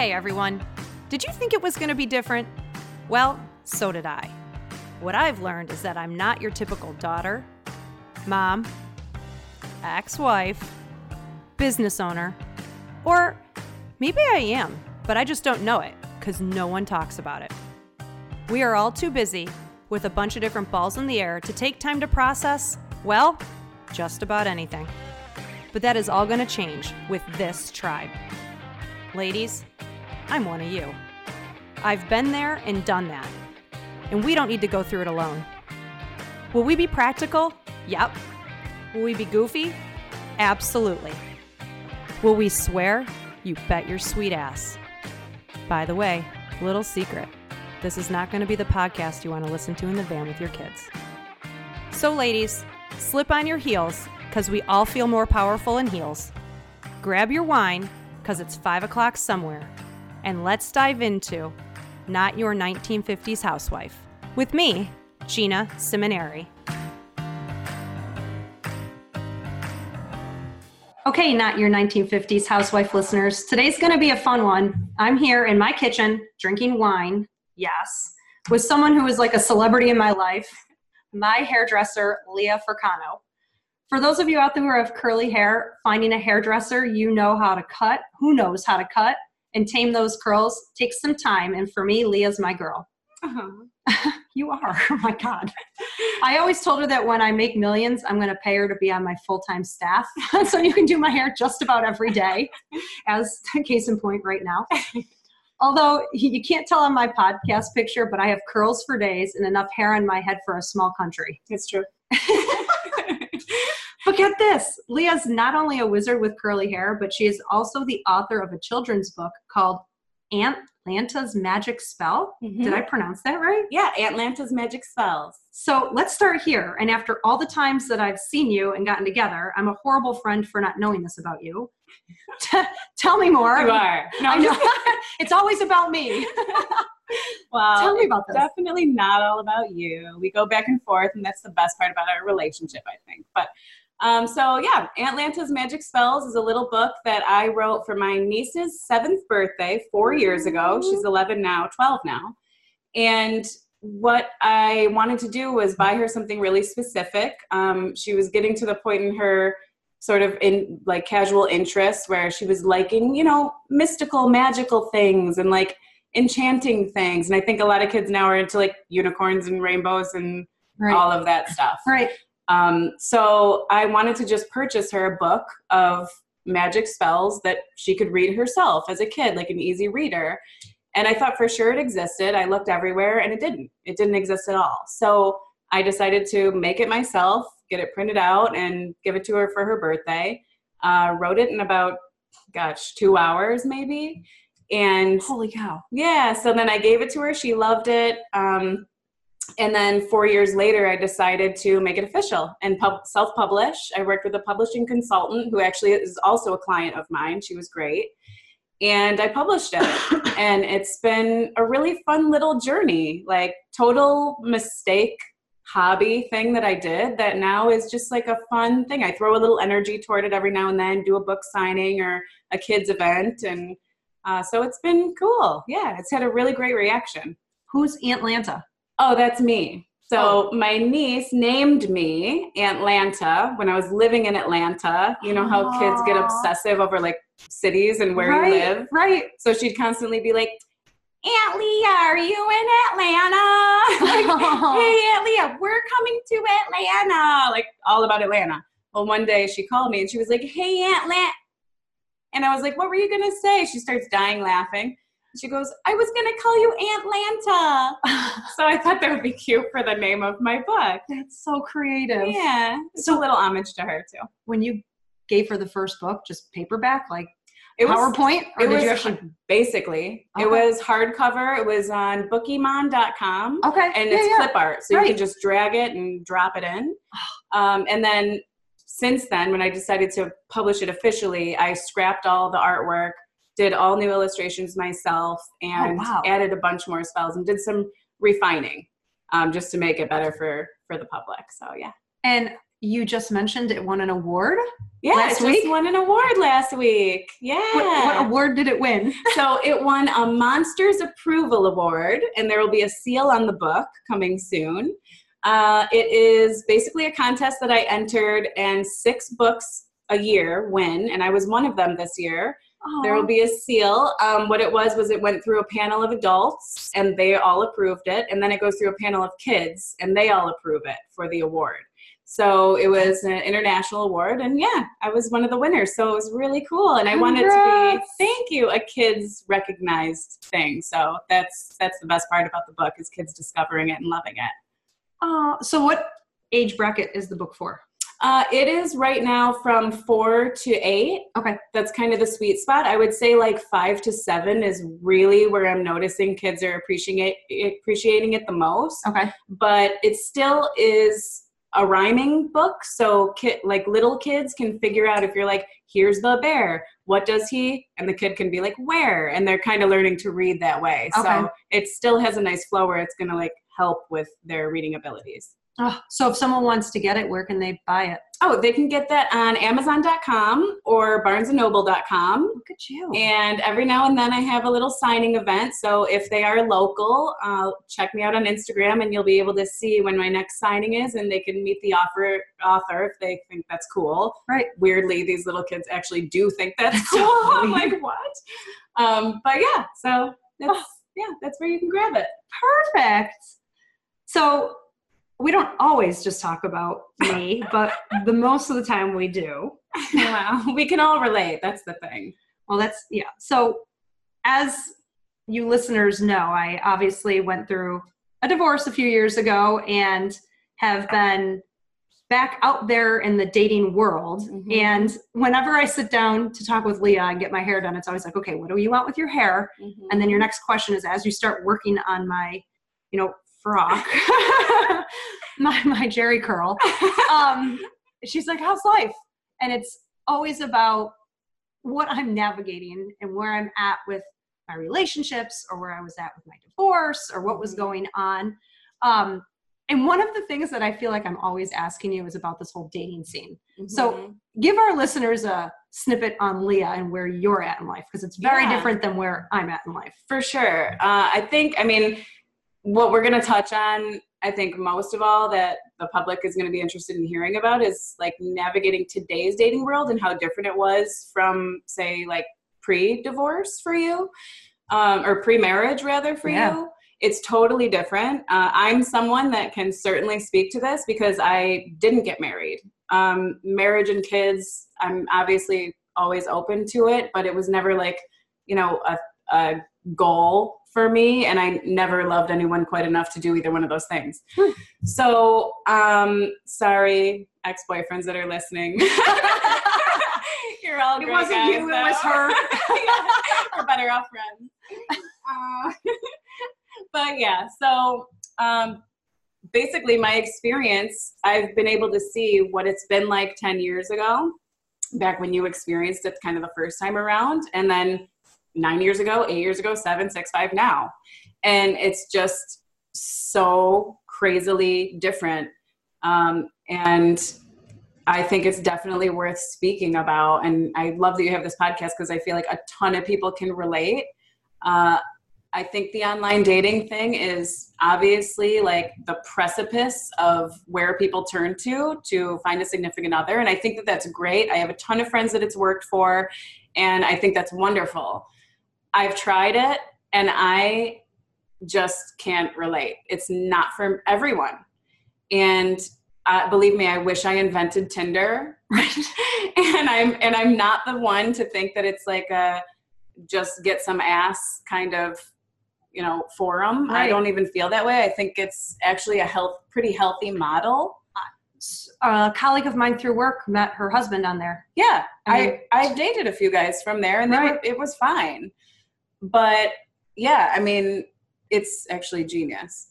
Hey everyone, did you think it was going to be different? Well, so did I. What I've learned is that I'm not your typical daughter, mom, ex wife, business owner, or maybe I am, but I just don't know it because no one talks about it. We are all too busy with a bunch of different balls in the air to take time to process, well, just about anything. But that is all going to change with this tribe. Ladies, I'm one of you. I've been there and done that. And we don't need to go through it alone. Will we be practical? Yep. Will we be goofy? Absolutely. Will we swear? You bet your sweet ass. By the way, little secret this is not going to be the podcast you want to listen to in the van with your kids. So, ladies, slip on your heels because we all feel more powerful in heels. Grab your wine because it's 5 o'clock somewhere. And let's dive into Not Your 1950s Housewife with me, Gina Simoneri. Okay, not your 1950s housewife listeners. Today's going to be a fun one. I'm here in my kitchen drinking wine, yes, with someone who is like a celebrity in my life, my hairdresser, Leah Furcano. For those of you out there who have curly hair, finding a hairdresser you know how to cut, who knows how to cut, and tame those curls takes some time. And for me, Leah's my girl. Uh-huh. you are. Oh my God. I always told her that when I make millions, I'm going to pay her to be on my full time staff. so you can do my hair just about every day, as case in point right now. Although you can't tell on my podcast picture, but I have curls for days and enough hair on my head for a small country. It's true. but get this Leah's not only a wizard with curly hair, but she is also the author of a children's book called Aunt Lanta's Magic Spell. Mm-hmm. Did I pronounce that right? Yeah, Aunt Lanta's Magic Spells. So let's start here. And after all the times that I've seen you and gotten together, I'm a horrible friend for not knowing this about you. Tell me more. You are. No, it's always about me. well, tell me about this. Definitely not all about you. We go back and forth, and that's the best part about our relationship, I think. But um, so yeah, Aunt Lanta's Magic Spells is a little book that I wrote for my niece's seventh birthday four years ago. She's 11 now, 12 now. And what I wanted to do was buy her something really specific. Um, she was getting to the point in her sort of in like casual interest where she was liking, you know, mystical, magical things and like enchanting things. And I think a lot of kids now are into like unicorns and rainbows and right. all of that stuff. Right. Um, so I wanted to just purchase her a book of magic spells that she could read herself as a kid, like an easy reader. And I thought for sure it existed. I looked everywhere and it didn't. It didn't exist at all. So I decided to make it myself, get it printed out, and give it to her for her birthday. Uh, wrote it in about, gosh, two hours maybe. And holy cow. Yeah. So then I gave it to her. She loved it. Um, and then four years later, I decided to make it official and pub- self publish. I worked with a publishing consultant who actually is also a client of mine. She was great. And I published it. and it's been a really fun little journey, like total mistake hobby thing that I did that now is just like a fun thing. I throw a little energy toward it every now and then, do a book signing or a kids event. And uh, so it's been cool. Yeah, it's had a really great reaction. Who's Aunt Lanta? Oh, that's me. So oh. my niece named me Aunt Lanta when I was living in Atlanta. You know how Aww. kids get obsessive over like cities and where right, you live. Right. So she'd constantly be like, Aunt Leah, are you in Atlanta? like, hey, Aunt Leah, we're coming to Atlanta. Like all about Atlanta. Well, one day she called me and she was like, Hey, Aunt Lant. And I was like, What were you gonna say? She starts dying laughing. She goes, I was going to call you Atlanta. so I thought that would be cute for the name of my book. That's so creative. Yeah. It's so, a little homage to her, too. When you gave her the first book, just paperback, like it PowerPoint? Was, it was actually, basically, okay. it was hardcover. It was on bookemon.com. Okay. And it's yeah, clip art. So right. you can just drag it and drop it in. Um, and then since then, when I decided to publish it officially, I scrapped all the artwork did all new illustrations myself oh, and oh, wow. added a bunch more spells and did some refining um, just to make it better for for the public so yeah and you just mentioned it won an award. Yeah, Last it just week? won an award last week. Yeah. What, what award did it win? so it won a Monsters Approval Award, and there will be a seal on the book coming soon. Uh, it is basically a contest that I entered, and six books a year win, and I was one of them this year. There will be a seal. Um, what it was was it went through a panel of adults, and they all approved it, and then it goes through a panel of kids, and they all approve it for the award. So it was an international award, and yeah, I was one of the winners. So it was really cool, and I wanted to be thank you a kids recognized thing. So that's that's the best part about the book is kids discovering it and loving it. Uh, so what age bracket is the book for? Uh, it is right now from four to eight. Okay. That's kind of the sweet spot. I would say like five to seven is really where I'm noticing kids are appreciating it, appreciating it the most. Okay. But it still is a rhyming book, so kid like little kids can figure out if you're like, here's the bear, what does he? And the kid can be like, where? And they're kind of learning to read that way. Okay. So it still has a nice flow where it's gonna like help with their reading abilities. Oh, so if someone wants to get it, where can they buy it? Oh, they can get that on Amazon.com or BarnesandNoble.com. Look at you. And every now and then I have a little signing event. So if they are local, uh, check me out on Instagram and you'll be able to see when my next signing is and they can meet the author, author if they think that's cool. Right. Weirdly, these little kids actually do think that's cool. I'm like, what? Um, but yeah, so that's, yeah, that's where you can grab it. Perfect. So we don't always just talk about me, but the most of the time we do. wow. We can all relate. That's the thing. Well, that's yeah. So as you listeners know, I obviously went through a divorce a few years ago and have been back out there in the dating world. Mhm. And whenever I sit down to talk with Leah and get my hair done, it's always like, okay, what do you want with your hair? And then your next question is as you start working on my, you know, frock, my my Jheri curl, um, she's like, How's life? And it's always about what I'm navigating and where I'm at with my relationships or where I was at with my divorce or what was Mhm. going on. Um, and one of the things that I feel like I'm always asking you is about this whole dating scene. So- Mhm. Give our listeners a snippet on Leah and where you're at in life because it's very Yeah. different than where I'm at in life. For sure. Uh, I think, I mean, what we're going to touch on, I think most of all that the public is going to be interested in hearing about is like navigating today's dating world and how different it was from, say, like pre divorce for you um, or pre marriage, rather, for Yeah. you. It's totally different. Uh, I'm someone that can certainly speak to this because I didn't get married. Um, marriage and kids, I'm obviously always open to it, but it was never like, you know, a, a goal for me and i never loved anyone quite enough to do either one of those things Hmm. so um sorry ex-boyfriends that are listening you're all It wasn't guys, you, it was though. her. we're better off friends uh, but yeah so um basically my experience i've been able to see what it's been like 10 years ago back when you experienced it kind of the first time around and then nine years ago eight years ago seven six five now and it's just so crazily different um, and i think it's definitely worth speaking about and i love that you have this podcast because i feel like a ton of people can relate uh, I think the online dating thing is obviously like the precipice of where people turn to to find a significant other. And I think that that's great. I have a ton of friends that it's worked for, and I think that's wonderful. I've tried it and I just can't relate. It's not for everyone. And uh, believe me, I wish I invented Tinder. and I'm and I'm not the one to think that it's like a just get some ass kind of you know forum i don't even feel that way i think it's actually a health pretty healthy model A colleague of mine through work met her husband on there. yeah I i've dated a few guys from there and they Right. were, it was fine but yeah i mean it's actually genius.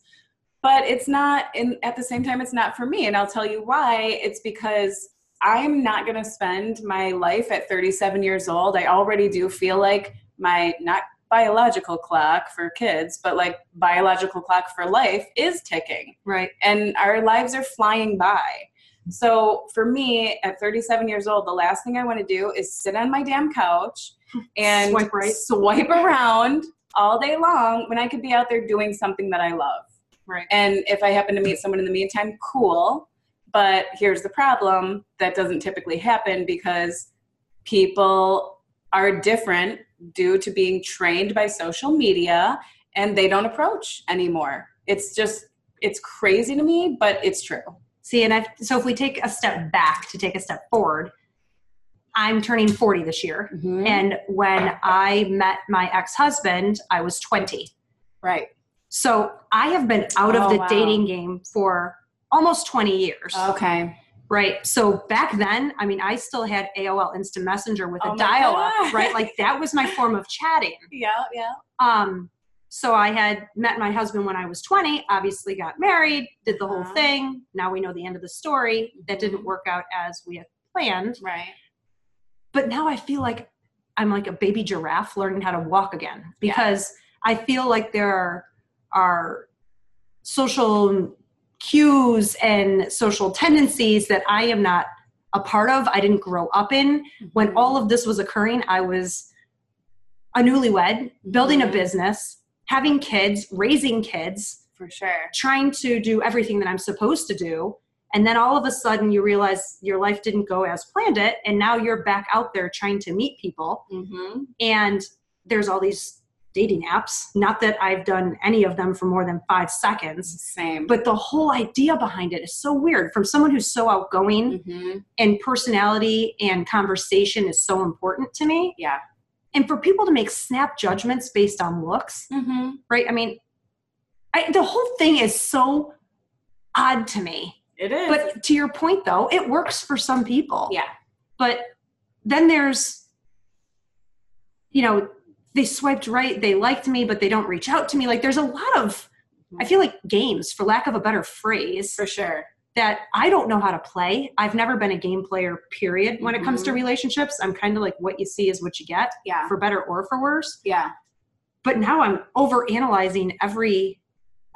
But it's not and at the same time it's not for me and i'll tell you why. It's because i'm not going to spend my life at 37 years old. I already do feel like my not biological clock for kids but like biological clock for life is ticking. Right. and our lives are flying by So for me, at 37 years old, the last thing I want to do is sit on my damn couch and Swipe right. swipe around all day long when I could be out there doing something that I love. Right. And if I happen to meet someone in the meantime, cool. But here's the problem that doesn't typically happen because people are different due to being trained by social media and they don't approach anymore. It's just, it's crazy to me, but it's true. See, and I so if we take a step back to take a step forward, I'm turning 40 this year. Mm-hmm. And when I met my ex husband, I was 20. Right. So I have been out Oh, of the wow. dating game for almost 20 years. Okay. Right. So back then, I mean, I still had AOL Instant Messenger with Oh a dial up, right? Like that was my form of chatting. Yeah, yeah. Um, so I had met my husband when I was 20, obviously got married, did the whole Uh-huh. thing. Now we know the end of the story. That didn't work out as we had planned. Right. But now I feel like I'm like a baby giraffe learning how to walk again because I feel like there are, are social cues and social tendencies that I am not a part of. I didn't grow up in. When all of this was occurring, I was a newlywed, building a Mhm. business, having kids, raising kids, For sure. trying to do everything that I'm supposed to do. And then all of a sudden you realize your life didn't go as planned it. And now you're back out there trying to meet people. Mm-hmm. And there's all these dating apps. Not that I've done any of them for more than five seconds. Same. But the whole idea behind it is so weird. From someone who's so outgoing mm-hmm. and personality and conversation is so important to me. Yeah. And for people to make snap judgments based on looks, Mm-hmm. right? I mean, I, the whole thing is so odd to me. It is. But to your point, though, it works for some people. yeah. But then there's, you know, they swiped right, they liked me, but they don't reach out to me. Like there's a lot of, I feel like games, for lack of a better phrase, For sure. That I don't know how to play. I've never been a game player, period, when it comes to Mhm. relationships. I'm kind of like what you see is what you get, Yeah. for better or for worse. Yeah. But now I'm over analyzing every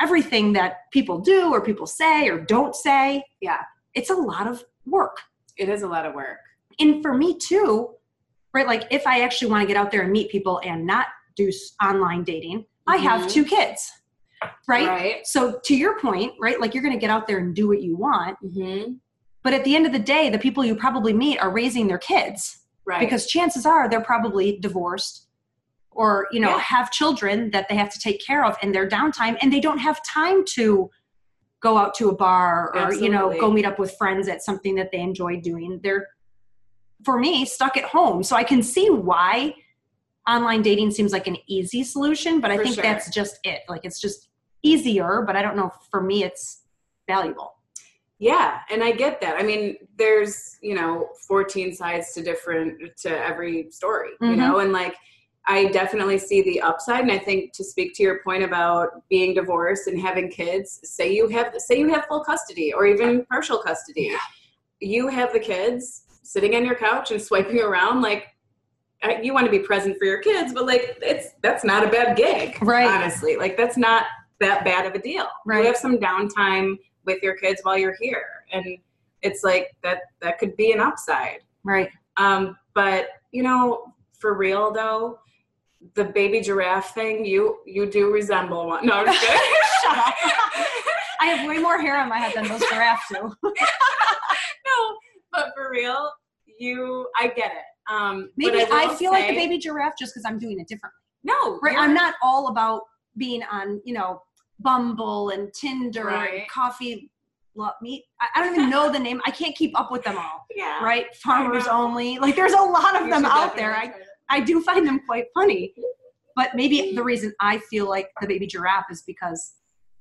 everything that people do or people say or don't say. Yeah. It's a lot of work. It is a lot of work. And for me too, right? Like if I actually want to get out there and meet people and not do online dating, I have Mhm. two kids. Right? Right. So to your point, right? Like you're going to get out there and do what you want, Mm-hmm. but at the end of the day, the people you probably meet are raising their kids Right. because chances are they're probably divorced or you know Yeah. have children that they have to take care of in their downtime and they don't have time to go out to a bar or you know go meet up with friends at something that they enjoy doing they're for me stuck at home so i can see why online dating seems like an easy solution but i For think sure. that's just it like it's just easier but i don't know for me it's valuable Yeah, and I get that. I mean, there's, you know, 14 sides to different to every story, you Mhm. know, and like I definitely see the upside and I think to speak to your point about being divorced and having kids, say you have say you have full custody or even partial custody. You have the kids sitting on your couch and swiping around like you want to be present for your kids, but like it's that's not a bad gig, Right. Honestly, like that's not that bad of a deal. Right. You have some downtime with your kids while you're here, and it's like that. That could be an upside. right Um, but you know, for real though, the baby giraffe thing, you you do resemble one. No, I'm just kidding. Shut up. i have way more hair on my head than those giraffes do no, but for real, you, I get it. Um, but maybe i, will feel like the baby giraffe just because i'm doing it differently No, right i'm not all about being on you know bumble and tinder and coffee love meet I, don't even know the name i can't keep up with them all Yeah. right farmers only like there's a lot of You them out there I. I do find them quite funny but maybe the reason i feel like the baby giraffe is because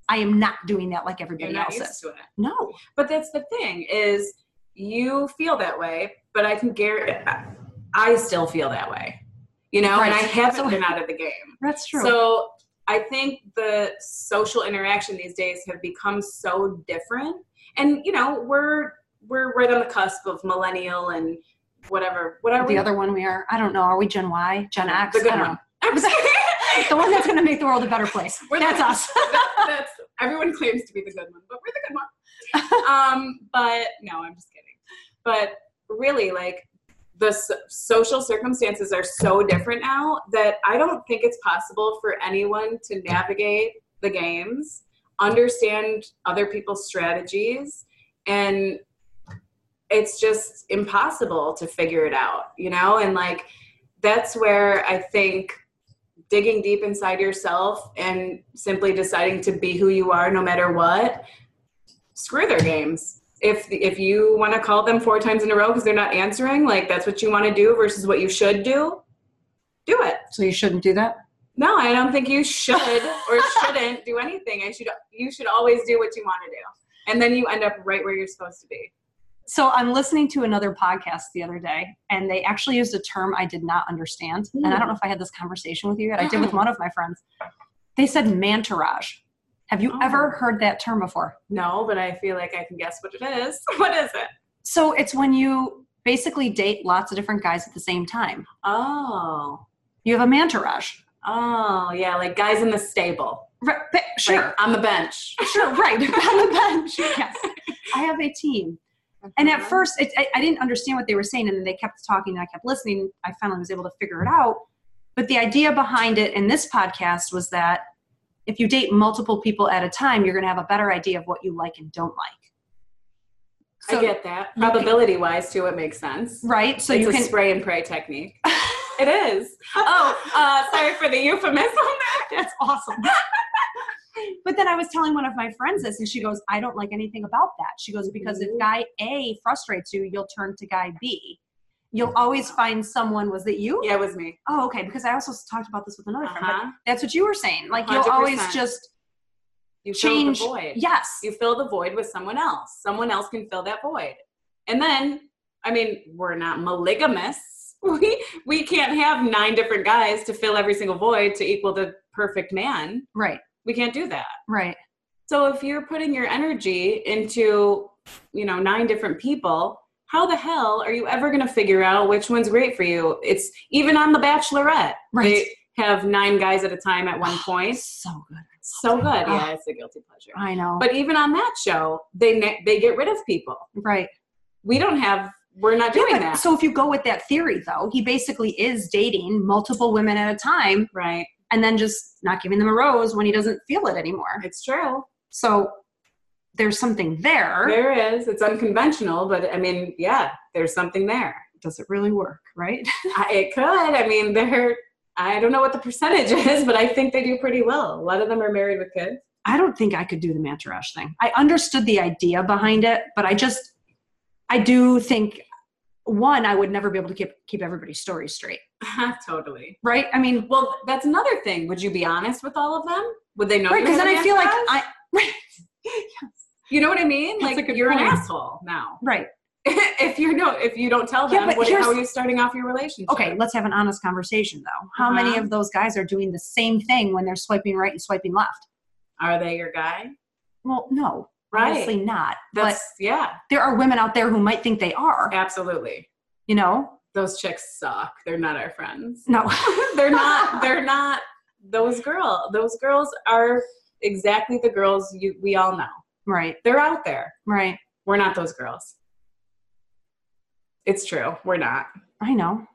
i am not doing that like everybody not else used is to it. no But that's the thing is you feel that way, but I can guarantee I still feel that way. You know, and I Right. haven't So- been out of the game. that's true So I think the social interaction these days have become so different. And you know, we're we're right on the cusp of millennial and whatever. What are we? the other one we are i don't know are we gen y gen x The good I don't one. The one that's going to make the world a better place We're the- that's us That- that's everyone claims to be the good one, but we're the good one. um, but no, I'm just kidding. But really, like the social circumstances are so different now that I don't think it's possible for anyone to navigate the games, understand other people's strategies, and it's just impossible to figure it out, you know? And like that's where I think digging deep inside yourself and simply deciding to be who you are no matter what screw their games if if you want to call them four times in a row because they're not answering like that's what you want to do versus what you should do do it So you shouldn't do that. no i don't think you should or shouldn't do anything i should you should always do what you want to do and then you end up right where you're supposed to be So I'm listening to another podcast the other day, and they actually used a term I did not understand. And I don't know if I had this conversation with you yet. I did with mm. one of my friends. They said mantourage. Have you Oh. ever heard that term before? no but i feel like i can guess what it is what is it So it's when you basically date lots of different guys at the same time. oh You have a mantourage. oh yeah like guys in the stable Right, sure, like on the bench sure, right. On the bench. Yes. I have a team. And at uh-huh. first, it, I, I didn't understand what they were saying, and then they kept talking, and I kept listening. I finally was able to figure it out. But the idea behind it in this podcast was that if you date multiple people at a time, you're going to have a better idea of what you like and don't like. I get that. Probability wise, too, it makes sense. right. So it's you a can. spray and pray technique. it is. Oh, uh, sorry for the euphemism. That's awesome. but then I was telling one of my friends this, and she goes, "I don't like anything about that." She goes, "Because if Mhm. guy A frustrates you, you'll turn to guy B. You'll always find someone." Was it you? yeah, it was me. Oh, okay. Because I also talked about this with another friend. but Uh-huh. That's what you were saying. Like you'll always just You change. fill the void. Yes. You fill the void with someone else. Someone else can fill that void. And then, I mean, we're not monogamous. We we can't have nine different guys to fill every single void to equal the perfect man. right. We can't do that. Right. So if you're putting your energy into, you know, nine different people, how the hell are you ever going to figure out which one's great for you? It's even on The Bachelorette. Right. They have nine guys at a time at one oh, point. So good. So oh good. Oh. Yeah, it's a guilty pleasure. I know. But even on that show, they ne- they get rid of people. right. We don't have. We're not Yeah, doing but that. so if you go with that theory, though, he basically is dating multiple women at a time, right. and then just not giving them a rose when he doesn't feel it anymore. It's true. So there's something there. There is. It's unconventional, but I mean, yeah, there's something there. Does it really work? Right. It could. I mean, they're. I don't know what the percentage is, but I think they do pretty well. A lot of them are married with kids. I don't think I could do the mantourage thing. I understood the idea behind it, but I just, I do think, one, I would never be able to keep keep everybody's stories straight, totally. right? I mean, Well, that's another thing. Would you be honest with all of them? Would they know? right? Because then I feel like? I, You know what I mean? That's like you're an asshole now. right. if you know, if you don't tell Yeah, them, but what, how are you starting off your relationship? Okay, let's have an honest conversation though. How many Uh-huh. of those guys are doing the same thing when they're swiping right and swiping left? Are they your guy? Well, no, Right. obviously not. That's but yeah, there are women out there who might think they are. absolutely. You know? Those chicks suck. They're not our friends. No. they're not. They're not. Those girl. Those girls are exactly the girls you we all know. Right. They're out there. Right. We're not those girls. It's true. We're not. I know.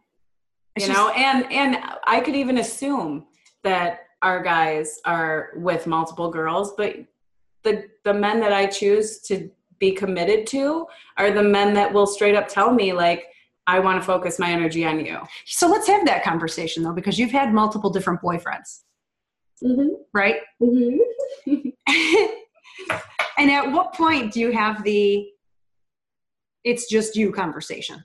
It's you just- know, and and I could even assume that our guys are with multiple girls, but the the men that I choose to be committed to are the men that will straight up tell me like I want to focus my energy on you. So let's have that conversation though, because you've had multiple different boyfriends, Mm-hmm. right? and at what point do you have the it's just you conversation?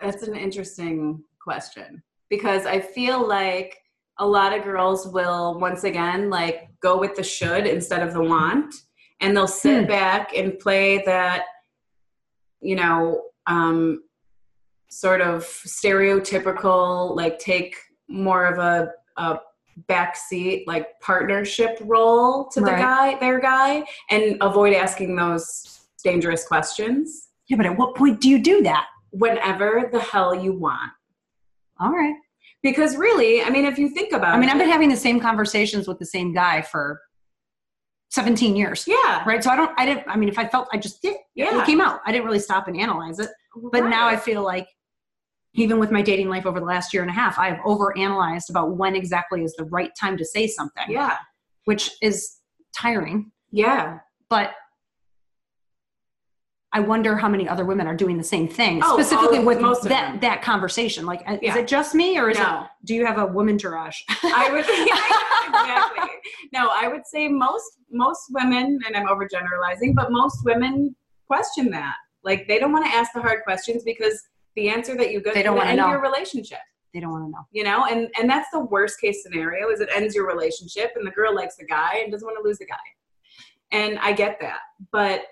That's an interesting question because I feel like a lot of girls will once again like go with the should instead of the want and they'll sit Hmm. back and play that you know um sort of stereotypical like take more of a, a backseat like partnership role to the Right. guy their guy and avoid asking those dangerous questions Yeah, but at what point do you do that? whenever the hell you want. All right. Because really, I mean, if you think about it I mean, I've been having the same conversations with the same guy for 17 years. Yeah. Right. So I don't, I didn't, I mean, if I felt, I just did, Yeah. it came out. I didn't really stop and analyze it. But now I feel like, even with my dating life over the last year and a half, I've overanalyzed about when exactly is the right time to say something, Yeah. which is tiring. Yeah. But I wonder how many other women are doing the same thing, Oh, specifically all- with most that that conversation. Like, uh, is it just me, or is it? Do you have a woman entourage? I would exactly. No, I would say most most women, and I'm overgeneralizing, but most women question that. Like they don't want to ask the hard questions because the answer that you go they don't wanna end know. your relationship. they don't want to know. You know, and and that's the worst case scenario is it ends your relationship and the girl likes the guy and doesn't want to lose the guy. And I get that. But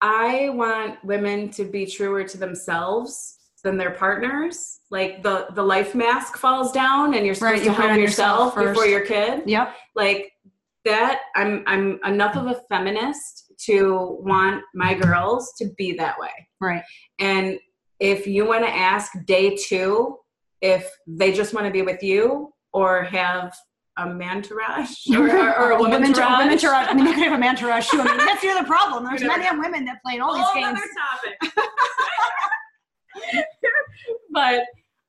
I want women to be truer to themselves than their partners. Like the the life mask falls down and you're supposed Right, to you help yourself yourself before your kid. Yep. Like that I'm I'm enough of a feminist to want my girls to be that way. Right. And if you want to ask day two if they just want to be with you or have a mantourage or, or, or a woman entourage. woman entourage. I mean, they could have a man entourage too. I mean, that's the other problem. There's You men and women that play in all these games. but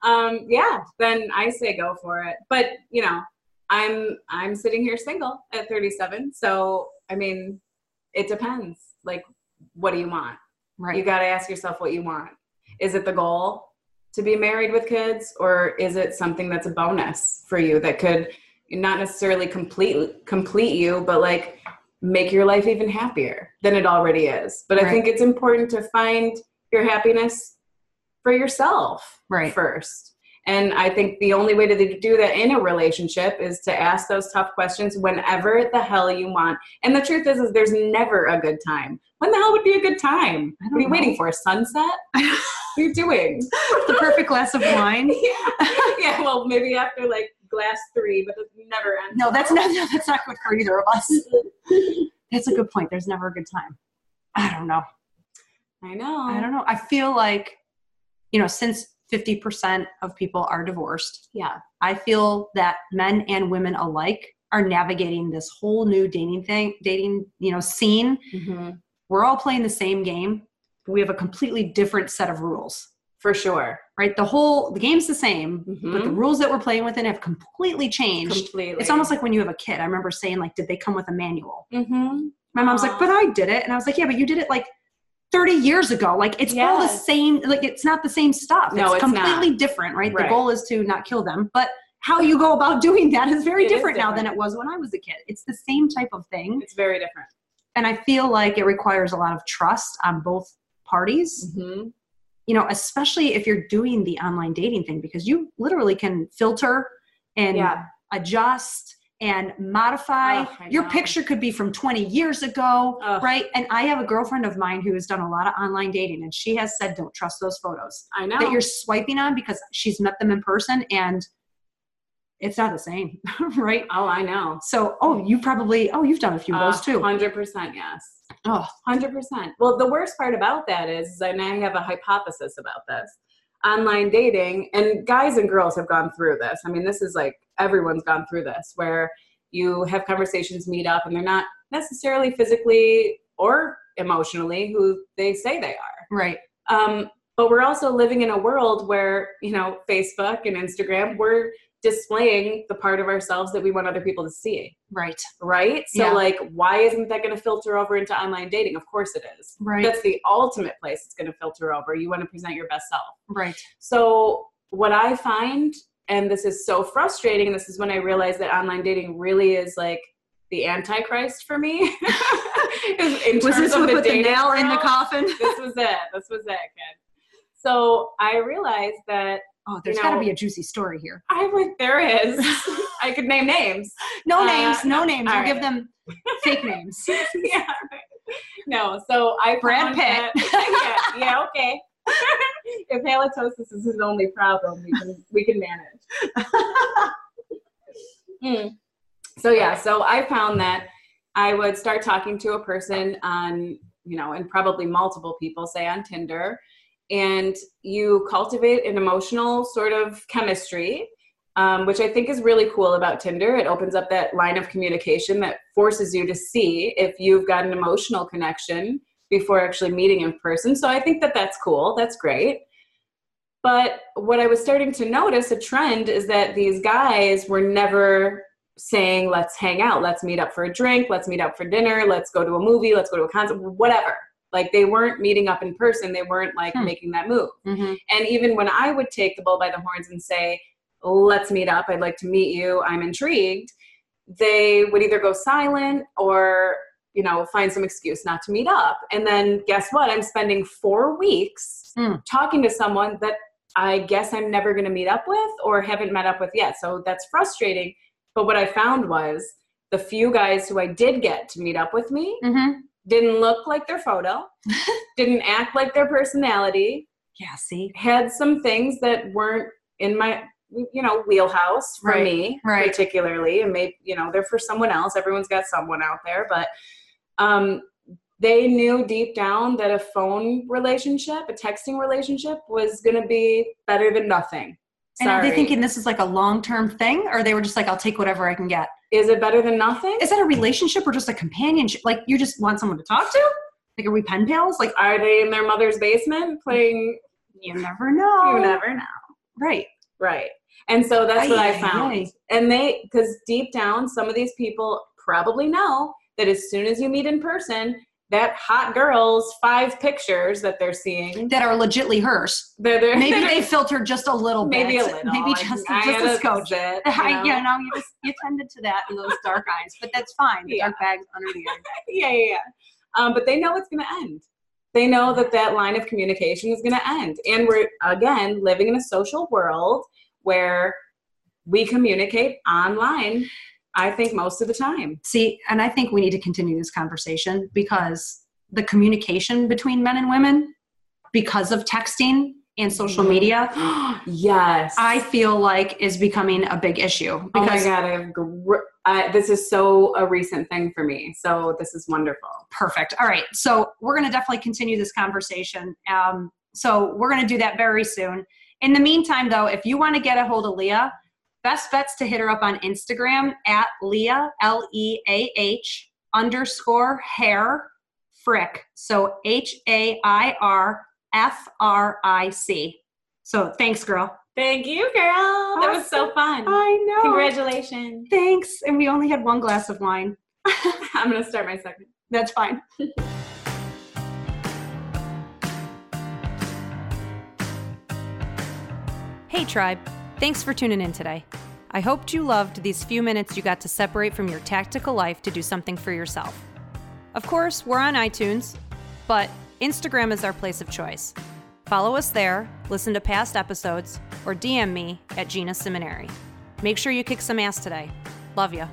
um, yeah, then I say go for it. But you know, I'm I'm sitting here single at 37, so I mean, it depends. Like, what do you want? Right. You got to ask yourself what you want. Is it the goal to be married with kids, or is it something that's a bonus for you that could not necessarily complete complete you, but like make your life even happier than it already is? But I think it's important to find your happiness for yourself Right. first. And I think the only way to do that in a relationship is to ask those tough questions whenever the hell you want. And the truth is, is there's never a good time. When the hell would be a good time? What are you know. waiting for? A sunset? what are you doing? the perfect glass of wine. yeah. yeah, well, maybe after like glass three, but it never ends. No, that's not. No, that's not good for either of us. That's a good point. There's never a good time. I don't know. I know. I don't know. I feel like, you know, since 50% of people are divorced, Yeah. I feel that men and women alike are navigating this whole new dating thing, dating, you know, scene. Mm-hmm. We're all playing the same game, but we have a completely different set of rules. For sure. Right? The whole the game's the same, but the rules that we're playing within have completely changed. Completely. It's almost like when you have a kid. I remember saying like, did they come with a manual? Mm-hmm. My mom's Aw. like, but I did it. And I was like, yeah, but you did it like 30 years ago. Like it's all the same, like it's not the same stuff. No, it's completely not. different, right? Right. The goal is to not kill them. But how you go about doing that is very It is different, now than it was when I was a kid. It's the same type of thing. It's very different. And I feel like it requires a lot of trust on both parties, Mm-hmm. you know, especially if you're doing the online dating thing, because you literally can filter and Yeah. adjust and modify. Oh, I Your know. picture could be from 20 years ago, right? And I have a girlfriend of mine who has done a lot of online dating, and she has said, don't trust those photos I know. that you're swiping on because she's met them in person and it's not the same, right? oh, I know. So, oh, you probably, oh, you've done a few of those too. Hundred percent, yes. Oh, Hundred percent. Well, the worst part about that is, and I have a hypothesis about this. Online dating, and guys and girls have gone through this. I mean, this is like everyone's gone through this, where you have conversations, meet up, and they're not necessarily physically or emotionally who they say they are. right. Um, but we're also living in a world where, you know, Facebook and Instagram, we're displaying the part of ourselves that we want other people to see, Right. right? So, Yeah. like, why isn't that going to filter over into online dating? Of course it is. Right. That's the ultimate place it's going to filter over. You want to present your best self. right. So, what I find, and this is so frustrating, and this is when I realized that online dating really is like the antichrist for me. in Was this of the put the nail in the coffin? this was it. This was it, kid. So I realized that Oh, there's You got to be a juicy story here. I would. There is. I could name names. No Uh, names, no names. all We'll give them fake names. yeah. No. So I Brad found Pitt. that- yeah. Yeah. Okay. if halitosis is his only problem, we can we can manage. Mm. So yeah. So I found that I would start talking to a person on you know, and probably multiple people, say on Tinder, and you cultivate an emotional sort of chemistry. um, which I think is really cool about Tinder. It opens up that line of communication that forces you to see if you've got an emotional connection before actually meeting in person. So I think that that's cool. That's great. But what I was starting to notice a trend is that these guys were never saying, let's hang out, let's meet up for a drink, let's meet up for dinner, let's go to a movie, let's go to a concert, whatever. Like they weren't meeting up in person, they weren't like Hmm. making that move. Mm-hmm. And even when I would take the bull by the horns and say, let's meet up, I'd like to meet you, I'm intrigued, they would either go silent or, you know, find some excuse not to meet up. And then guess what? I'm spending four weeks Hmm. talking to someone that I guess I'm never going to meet up with or haven't met up with yet. So that's frustrating. But what I found was the few guys who I did get to meet up with me Mm-hmm. Didn't look like their photo, didn't act like their personality, Yeah. See. had some things that weren't in my you know wheelhouse for Right, me right. particularly and maybe you know they're for someone else everyone's got someone out there but um they knew deep down that a phone relationship a texting relationship was going to be better than nothing And are they thinking this is like a long term thing, or they were just like, I'll take whatever I can get? is it better than nothing Is that a relationship or just a companionship? Like you just want someone to talk to? Like are we pen pals? Like are they in their mother's basement playing you never know. you never know Right. Right. And so that's what I found. ay. And they, because deep down, some of these people probably know that as soon as you meet in person, that hot girl's five pictures that they're seeing, That are legitly hers. they're, they're, Maybe they filtered just a little bit. maybe a little, Maybe I- just I just had a scotch. you know? you know, you just you tended to that in those dark eyes, but that's fine. The Yeah. dark bags under the eye. yeah, yeah, yeah. Um, but they know it's going to end. They know that that line of communication is going to end. And we're, again, living in a social world where we communicate online, I think, most of the time. See, and I think we need to continue this conversation because the communication between men and women, because of texting and social Mhm. media, yes. I feel like is becoming a big issue. oh my God, I have gr- I, this is so a recent thing for me. So this is wonderful. perfect. All right, so we're going to definitely continue this conversation. Um, so we're going to do that very soon. In the meantime, though, if you want to get a hold of Leah, best bet's to hit her up on Instagram at Leah L E A H underscore hair frick. So H A I R F R I C. So thanks, girl. Thank you, girl. That was so fun. I know. Congratulations. Thanks. And we only had one glass of wine. I'm going to start my second. That's fine. Hey, Tribe. Thanks for tuning in today. I hoped you loved these few minutes you got to separate from your tactical life to do something for yourself. Of course, we're on iTunes, but Instagram is our place of choice. Follow us there, listen to past episodes, or DM me at Gina Simoneri. Make sure you kick some ass today. Love ya.